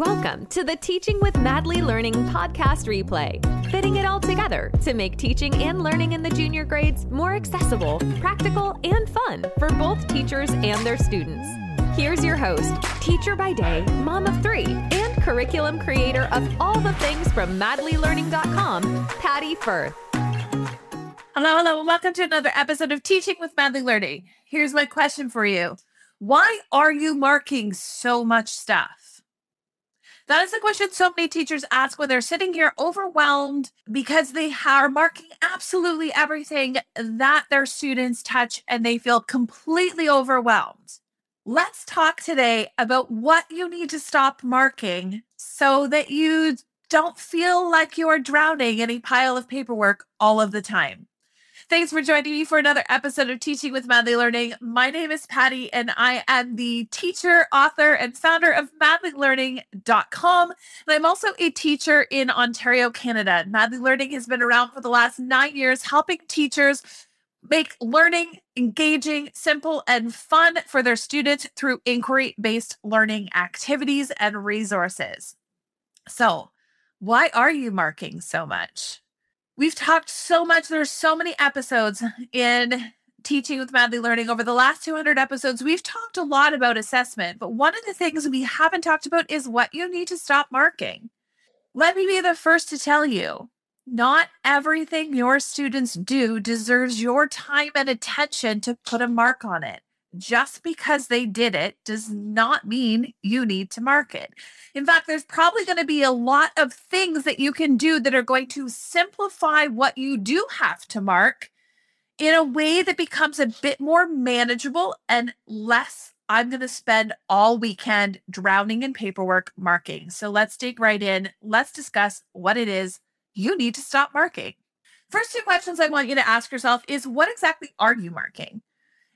Welcome to the Teaching with Madly Learning podcast replay, fitting it all together to make teaching and learning in the junior grades more accessible, practical, and fun for both teachers and their students. Here's your host, teacher by day, mom of three, and curriculum creator of all the things from madlylearning.com, Patty Firth. Hello, hello, and welcome to another episode of Teaching with Madly Learning. Here's my question for you Why are you marking so much stuff? That is the question so many teachers ask when they're sitting here overwhelmed because they are marking absolutely everything that their students touch and they feel completely overwhelmed. Let's talk today about what you need to stop marking so that you don't feel like you are drowning in a pile of paperwork all of the time. Thanks for joining me for another episode of Teaching with Madly Learning. My name is Patty, and I am the teacher, author, and founder of madlylearning.com. And I'm also a teacher in Ontario, Canada. Madly Learning has been around for the last nine years, helping teachers make learning engaging, simple, and fun for their students through inquiry based learning activities and resources. So, why are you marking so much? We've talked so much. There's so many episodes in teaching with Madly Learning over the last 200 episodes. We've talked a lot about assessment, but one of the things we haven't talked about is what you need to stop marking. Let me be the first to tell you not everything your students do deserves your time and attention to put a mark on it just because they did it does not mean you need to mark it. In fact, there's probably going to be a lot of things that you can do that are going to simplify what you do have to mark in a way that becomes a bit more manageable and less. I'm going to spend all weekend drowning in paperwork marking. So let's dig right in. Let's discuss what it is you need to stop marking. First two questions I want you to ask yourself is what exactly are you marking?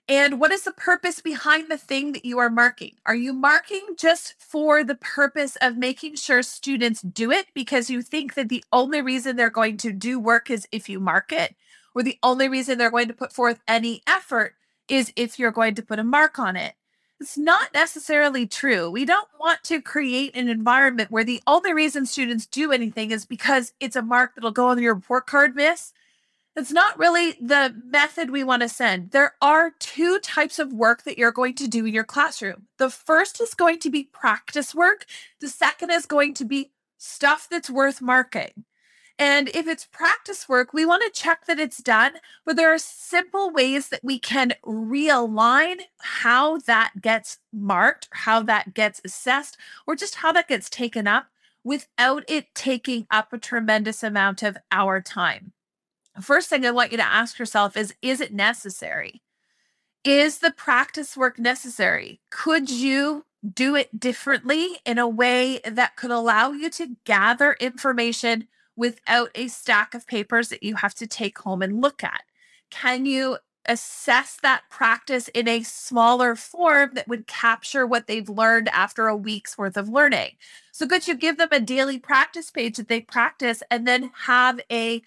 And what is the purpose behind the thing that you are marking? Are you marking just for the purpose of making sure students do it because you think that the only reason they're going to do work is if you mark it? Or the only reason they're going to put forth any effort is if you're going to put a mark on it? It's not necessarily true. We don't want to create an environment where the only reason students do anything is because it's a mark that'll go on your report card, miss it's not really the method we want to send. There are two types of work that you're going to do in your classroom. The first is going to be practice work, the second is going to be stuff that's worth marking. And if it's practice work, we want to check that it's done, but there are simple ways that we can realign how that gets marked, how that gets assessed, or just how that gets taken up without it taking up a tremendous amount of our time first thing I want you to ask yourself is Is it necessary? Is the practice work necessary? Could you do it differently in a way that could allow you to gather information without a stack of papers that you have to take home and look at? Can you assess that practice in a smaller form that would capture what they've learned after a week's worth of learning? So, could you give them a daily practice page that they practice and then have a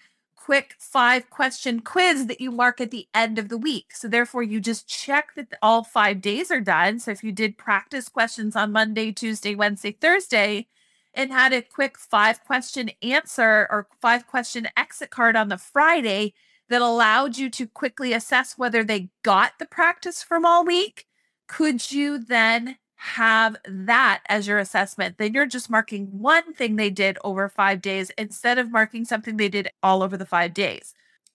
quick five question quiz that you mark at the end of the week. So, therefore, you just check that all five days are done. So, if you did practice questions on Monday, Tuesday, Wednesday, Thursday, and had a quick five question answer or five question exit card on the Friday that allowed you to quickly assess whether they got the practice from all week, could you then have that as your assessment, then you're just marking one thing they did over five days instead of marking something they did all over the five days.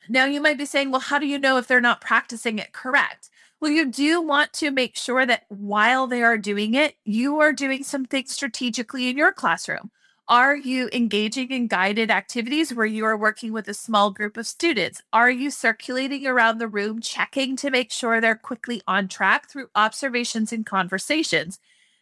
Now, you might be saying, well, how do you know if they're not practicing it correct? Well, you do want to make sure that while they are doing it, you are doing something strategically in your classroom. Are you engaging in guided activities where you are working with a small group of students? Are you circulating around the room, checking to make sure they're quickly on track through observations and conversations?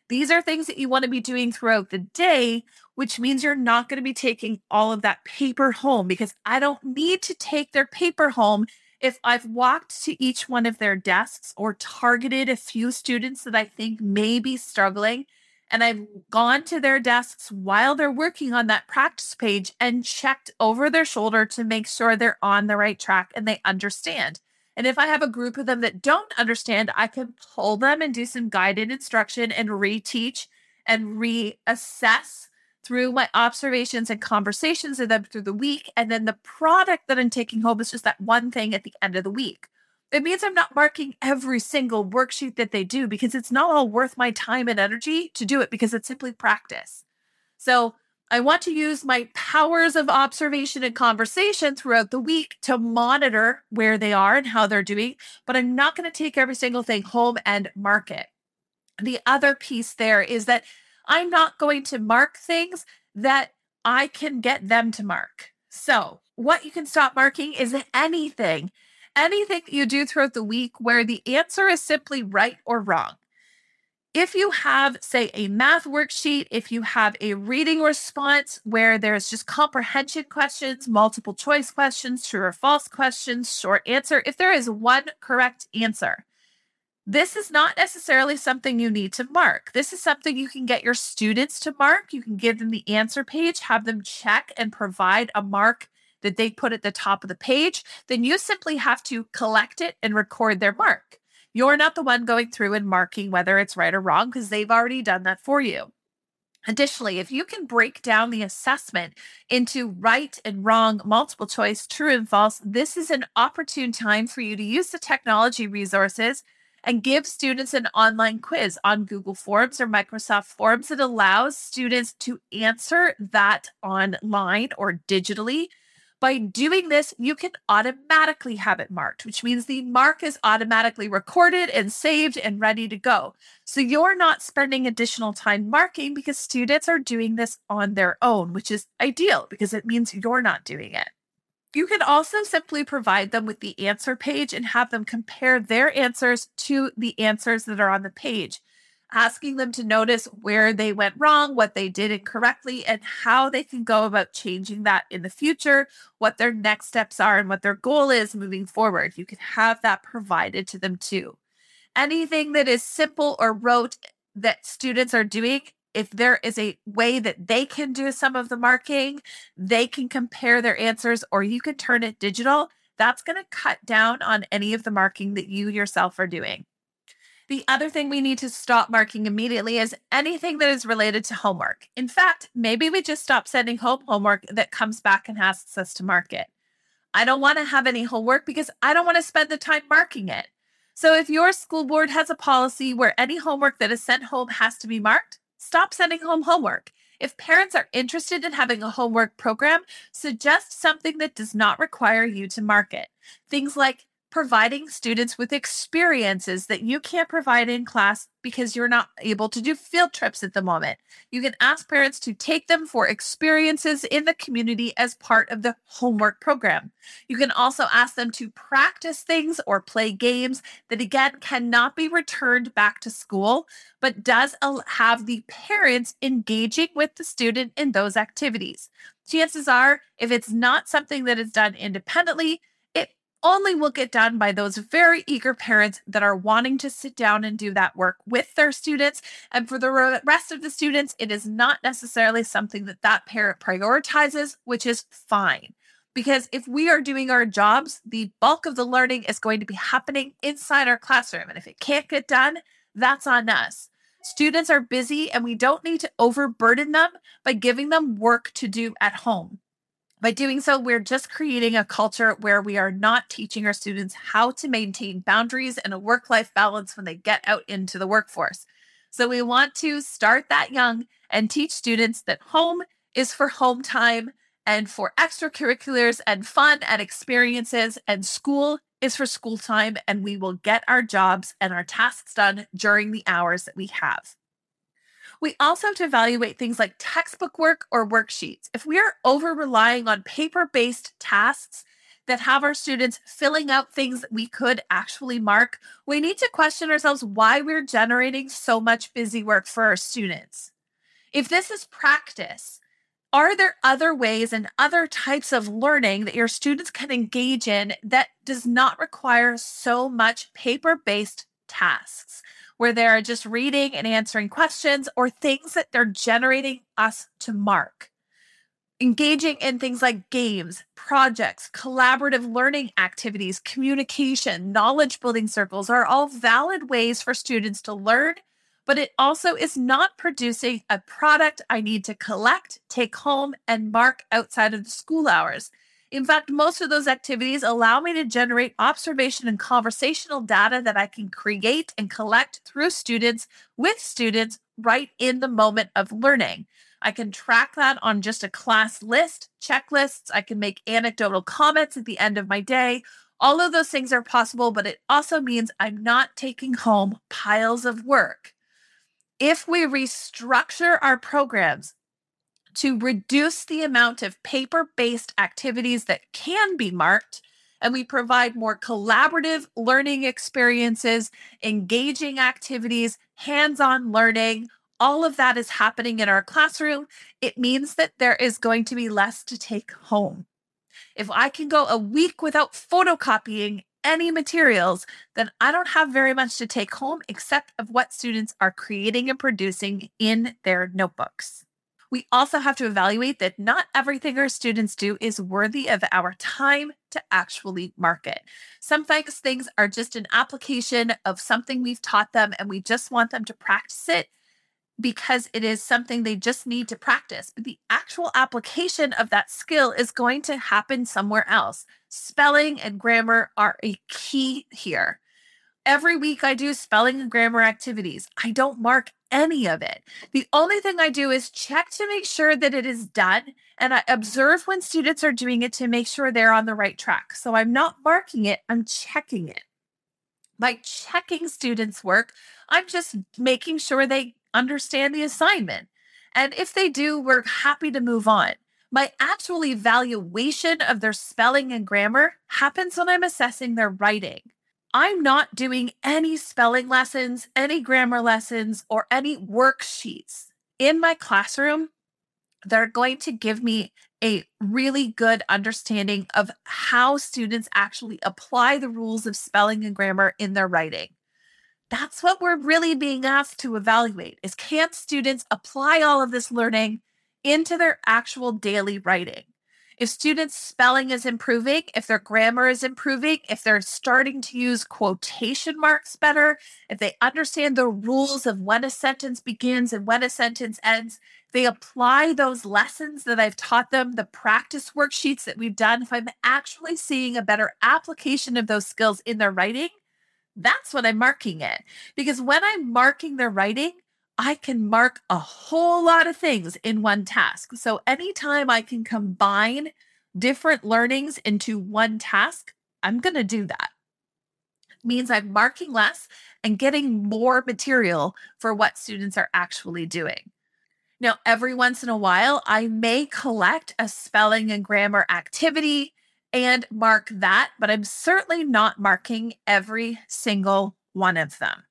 These are things that you want to be doing throughout the day, which means you're not going to be taking all of that paper home because I don't need to take their paper home if I've walked to each one of their desks or targeted a few students that I think may be struggling and I've gone to their desks while they're working on that practice page and checked over their shoulder to make sure they're on the right track and they understand. And if I have a group of them that don't understand, I can pull them and do some guided instruction and reteach and reassess through my observations and conversations of them through the week. And then the product that I'm taking home is just that one thing at the end of the week. It means I'm not marking every single worksheet that they do because it's not all worth my time and energy to do it because it's simply practice. So I want to use my powers of observation and conversation throughout the week to monitor where they are and how they're doing, but I'm not going to take every single thing home and mark it. The other piece there is that I'm not going to mark things that I can get them to mark. So, what you can stop marking is anything, anything you do throughout the week where the answer is simply right or wrong if you have, say, a math worksheet, if you have a reading response where there's just comprehension questions, multiple choice questions, true or false questions, short answer, if there is one correct answer, this is not necessarily something you need to mark. This is something you can get your students to mark. You can give them the answer page, have them check and provide a mark that they put at the top of the page. Then you simply have to collect it and record their mark. You're not the one going through and marking whether it's right or wrong because they've already done that for you. Additionally, if you can break down the assessment into right and wrong, multiple choice, true and false, this is an opportune time for you to use the technology resources and give students an online quiz on Google Forms or Microsoft Forms that allows students to answer that online or digitally by doing this, you can automatically have it marked, which means the mark is automatically recorded and saved and ready to go. So you're not spending additional time marking because students are doing this on their own, which is ideal because it means you're not doing it. You can also simply provide them with the answer page and have them compare their answers to the answers that are on the page asking them to notice where they went wrong, what they did incorrectly, and how they can go about changing that in the future, what their next steps are, and what their goal is moving forward. You can have that provided to them too. Anything that is simple or rote that students are doing, if there is a way that they can do some of the marking, they can compare their answers, or you can turn it digital. That's going to cut down on any of the marking that you yourself are doing. The other thing we need to stop marking immediately is anything that is related to homework. In fact, maybe we just stop sending home homework that comes back and asks us to mark it. I don't want to have any homework because I don't want to spend the time marking it. So if your school board has a policy where any homework that is sent home has to be marked, stop sending home homework. If parents are interested in having a homework program, suggest something that does not require you to mark it. Things like providing students with experiences that you can't provide in class because you're not able to do field trips at the moment. You can ask parents to take them for experiences in the community as part of the homework program. You can also ask them to practice things or play games that, again, cannot be returned back to school, but does have the parents engaging with the student in those activities. Chances are, if it's not something that is done independently, only will get done by those very eager parents that are wanting to sit down and do that work with their students. And for the rest of the students, it is not necessarily something that that parent prioritizes, which is fine. Because if we are doing our jobs, the bulk of the learning is going to be happening inside our classroom. And if it can't get done, that's on us. Students are busy and we don't need to overburden them by giving them work to do at home. By doing so, we're just creating a culture where we are not teaching our students how to maintain boundaries and a work life balance when they get out into the workforce. So, we want to start that young and teach students that home is for home time and for extracurriculars and fun and experiences, and school is for school time. And we will get our jobs and our tasks done during the hours that we have. We also have to evaluate things like textbook work or worksheets. If we are over relying on paper based tasks that have our students filling out things that we could actually mark, we need to question ourselves why we're generating so much busy work for our students. If this is practice, are there other ways and other types of learning that your students can engage in that does not require so much paper based tasks? Where they're just reading and answering questions or things that they're generating us to mark. Engaging in things like games, projects, collaborative learning activities, communication, knowledge building circles are all valid ways for students to learn, but it also is not producing a product I need to collect, take home, and mark outside of the school hours. In fact, most of those activities allow me to generate observation and conversational data that I can create and collect through students with students right in the moment of learning. I can track that on just a class list, checklists. I can make anecdotal comments at the end of my day. All of those things are possible, but it also means I'm not taking home piles of work. If we restructure our programs to reduce the amount of paper based activities that can be marked. And we provide more collaborative learning experiences, engaging activities, hands on learning. All of that is happening in our classroom. It means that there is going to be less to take home. If I can go a week without photocopying any materials, then I don't have very much to take home except of what students are creating and producing in their notebooks we also have to evaluate that not everything our students do is worthy of our time to actually market. Sometimes things are just an application of something we've taught them and we just want them to practice it because it is something they just need to practice. But the actual application of that skill is going to happen somewhere else. Spelling and grammar are a key here. Every week I do spelling and grammar activities. I don't mark any of it. The only thing I do is check to make sure that it is done. And I observe when students are doing it to make sure they're on the right track. So I'm not marking it, I'm checking it. By checking students' work, I'm just making sure they understand the assignment. And if they do, we're happy to move on. My actual evaluation of their spelling and grammar happens when I'm assessing their writing. I'm not doing any spelling lessons, any grammar lessons, or any worksheets in my classroom that are going to give me a really good understanding of how students actually apply the rules of spelling and grammar in their writing. That's what we're really being asked to evaluate is can students apply all of this learning into their actual daily writing? If students' spelling is improving, if their grammar is improving, if they're starting to use quotation marks better, if they understand the rules of when a sentence begins and when a sentence ends, they apply those lessons that I've taught them, the practice worksheets that we've done, if I'm actually seeing a better application of those skills in their writing, that's when I'm marking it. Because when I'm marking their writing, I can mark a whole lot of things in one task. So anytime I can combine different learnings into one task, I'm going to do that. It means I'm marking less and getting more material for what students are actually doing. Now, every once in a while, I may collect a spelling and grammar activity and mark that, but I'm certainly not marking every single one of them.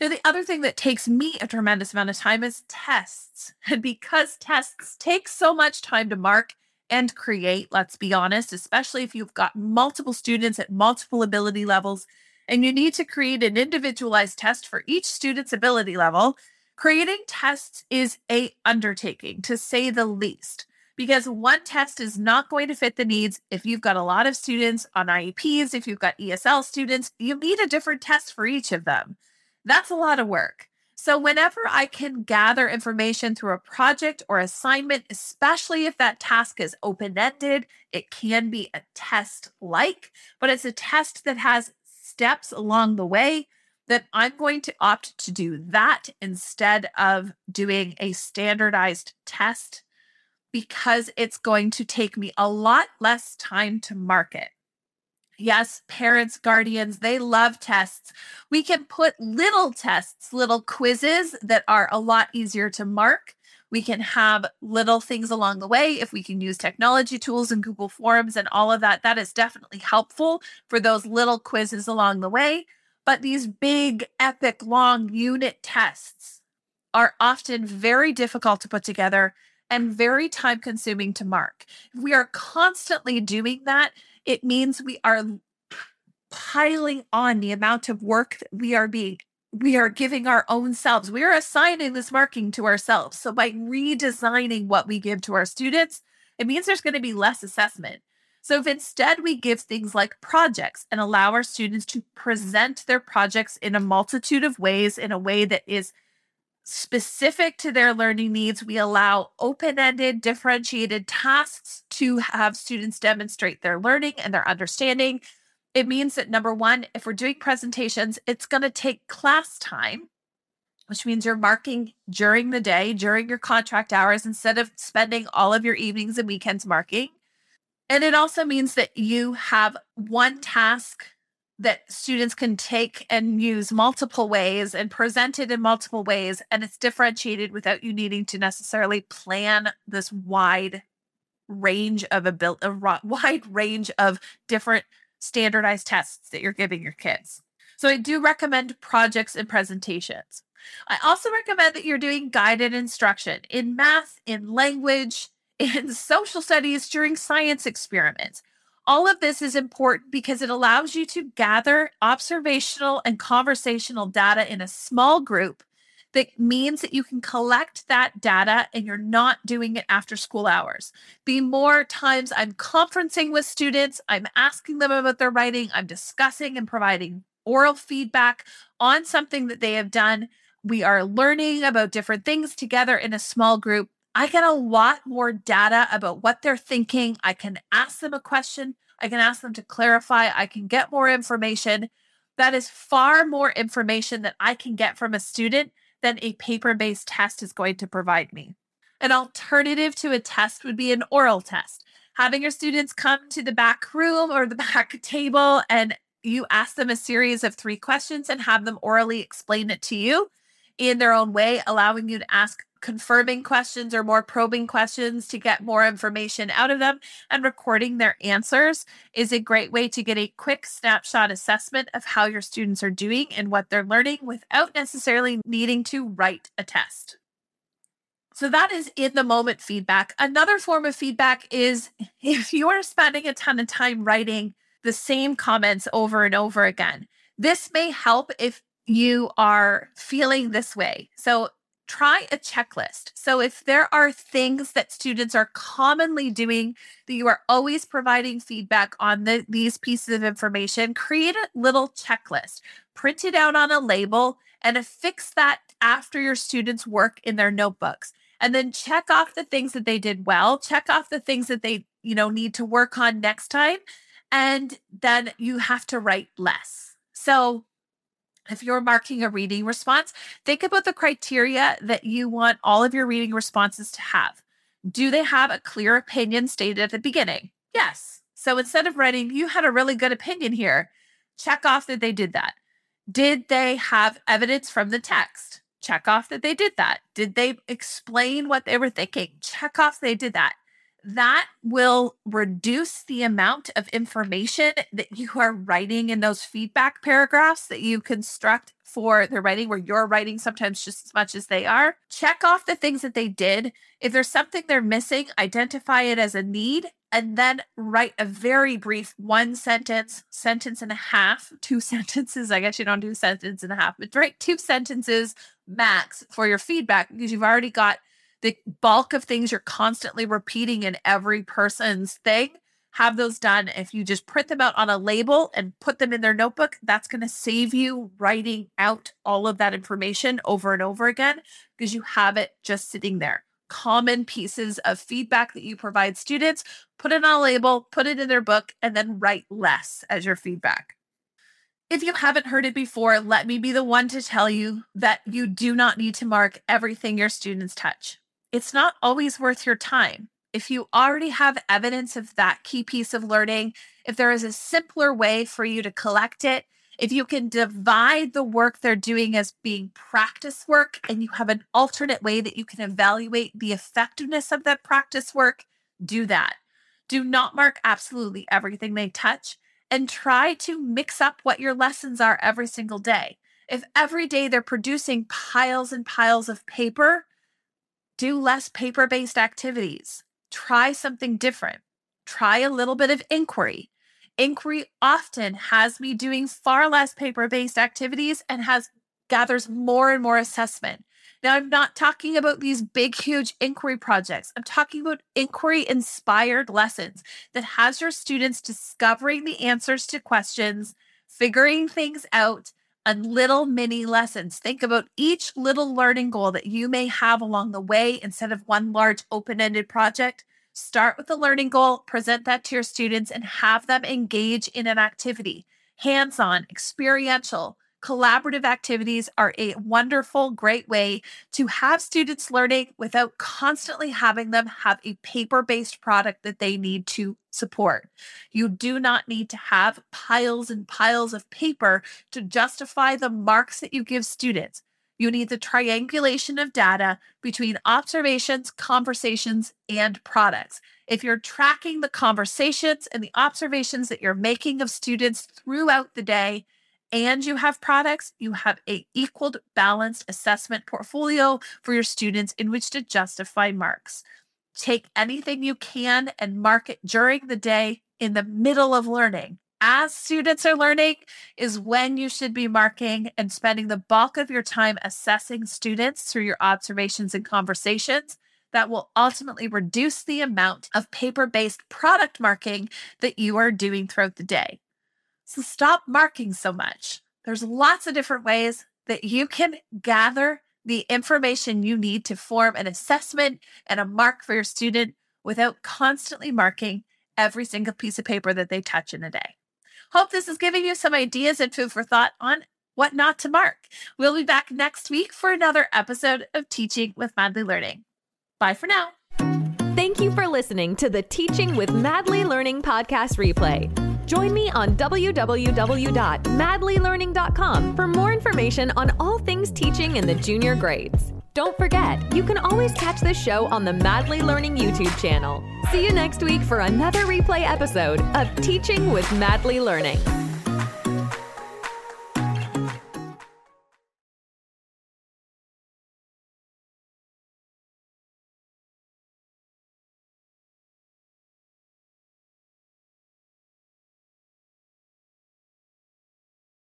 Now, the other thing that takes me a tremendous amount of time is tests. And because tests take so much time to mark and create, let's be honest, especially if you've got multiple students at multiple ability levels and you need to create an individualized test for each student's ability level, creating tests is a undertaking to say the least because one test is not going to fit the needs. If you've got a lot of students on IEPs, if you've got ESL students, you need a different test for each of them. That's a lot of work. So, whenever I can gather information through a project or assignment, especially if that task is open ended, it can be a test like, but it's a test that has steps along the way that I'm going to opt to do that instead of doing a standardized test because it's going to take me a lot less time to market. Yes, parents, guardians, they love tests. We can put little tests, little quizzes that are a lot easier to mark. We can have little things along the way. If we can use technology tools and Google Forms and all of that, that is definitely helpful for those little quizzes along the way. But these big, epic, long unit tests are often very difficult to put together and very time consuming to mark. We are constantly doing that, it means we are piling on the amount of work that we are being we are giving our own selves. We are assigning this marking to ourselves. So by redesigning what we give to our students, it means there's going to be less assessment. So if instead we give things like projects and allow our students to present their projects in a multitude of ways in a way that is specific to their learning needs, we allow open ended, differentiated tasks to have students demonstrate their learning and their understanding. It means that number one, if we're doing presentations, it's going to take class time, which means you're marking during the day, during your contract hours, instead of spending all of your evenings and weekends marking. And it also means that you have one task that students can take and use multiple ways and present it in multiple ways. And it's differentiated without you needing to necessarily plan this wide range of a, build, a wide range of different standardized tests that you're giving your kids. So I do recommend projects and presentations. I also recommend that you're doing guided instruction in math, in language, in social studies during science experiments. All of this is important because it allows you to gather observational and conversational data in a small group that means that you can collect that data and you're not doing it after school hours. The more times I'm conferencing with students, I'm asking them about their writing, I'm discussing and providing oral feedback on something that they have done. We are learning about different things together in a small group. I get a lot more data about what they're thinking. I can ask them a question. I can ask them to clarify. I can get more information. That is far more information that I can get from a student than a paper based test is going to provide me. An alternative to a test would be an oral test. Having your students come to the back room or the back table and you ask them a series of three questions and have them orally explain it to you in their own way, allowing you to ask confirming questions or more probing questions to get more information out of them. And recording their answers is a great way to get a quick snapshot assessment of how your students are doing and what they're learning without necessarily needing to write a test. So that is in the moment feedback. Another form of feedback is if you are spending a ton of time writing the same comments over and over again. This may help if you are feeling this way. So try a checklist. So if there are things that students are commonly doing that you are always providing feedback on the, these pieces of information, create a little checklist, print it out on a label and affix that after your students work in their notebooks. And then check off the things that they did well, check off the things that they, you know, need to work on next time. And then you have to write less. So if you're marking a reading response, think about the criteria that you want all of your reading responses to have. Do they have a clear opinion stated at the beginning? Yes. So instead of writing, you had a really good opinion here, check off that they did that. Did they have evidence from the text? Check off that they did that. Did they explain what they were thinking? Check off they did that that will reduce the amount of information that you are writing in those feedback paragraphs that you construct for the writing where you're writing sometimes just as much as they are. Check off the things that they did. If there's something they're missing, identify it as a need and then write a very brief one sentence, sentence and a half, two sentences. I guess you don't do sentence and a half, but write two sentences max for your feedback because you've already got the bulk of things you're constantly repeating in every person's thing have those done. If you just print them out on a label and put them in their notebook, that's going to save you writing out all of that information over and over again because you have it just sitting there. Common pieces of feedback that you provide students, put it on a label, put it in their book, and then write less as your feedback. If you haven't heard it before, let me be the one to tell you that you do not need to mark everything your students touch it's not always worth your time. If you already have evidence of that key piece of learning, if there is a simpler way for you to collect it, if you can divide the work they're doing as being practice work and you have an alternate way that you can evaluate the effectiveness of that practice work, do that. Do not mark absolutely everything they touch and try to mix up what your lessons are every single day. If every day they're producing piles and piles of paper, do less paper based activities. Try something different. Try a little bit of inquiry. Inquiry often has me doing far less paper based activities and has gathers more and more assessment. Now, I'm not talking about these big, huge inquiry projects. I'm talking about inquiry inspired lessons that has your students discovering the answers to questions, figuring things out, and little mini lessons. Think about each little learning goal that you may have along the way instead of one large open ended project. Start with the learning goal, present that to your students, and have them engage in an activity hands on, experiential, collaborative activities are a wonderful, great way to have students learning without constantly having them have a paper based product that they need to support. You do not need to have piles and piles of paper to justify the marks that you give students. You need the triangulation of data between observations, conversations, and products. If you're tracking the conversations and the observations that you're making of students throughout the day, and you have products, you have a equal balanced assessment portfolio for your students in which to justify marks. Take anything you can and mark it during the day in the middle of learning. As students are learning, is when you should be marking and spending the bulk of your time assessing students through your observations and conversations that will ultimately reduce the amount of paper based product marking that you are doing throughout the day. So stop marking so much. There's lots of different ways that you can gather the information you need to form an assessment and a mark for your student without constantly marking every single piece of paper that they touch in a day. Hope this is giving you some ideas and food for thought on what not to mark. We'll be back next week for another episode of Teaching with Madly Learning. Bye for now. Thank you for listening to the Teaching with Madly Learning podcast replay. Join me on www.madlylearning.com for more information on all things teaching in the junior grades. Don't forget, you can always catch this show on the Madly Learning YouTube channel. See you next week for another replay episode of Teaching with Madly Learning.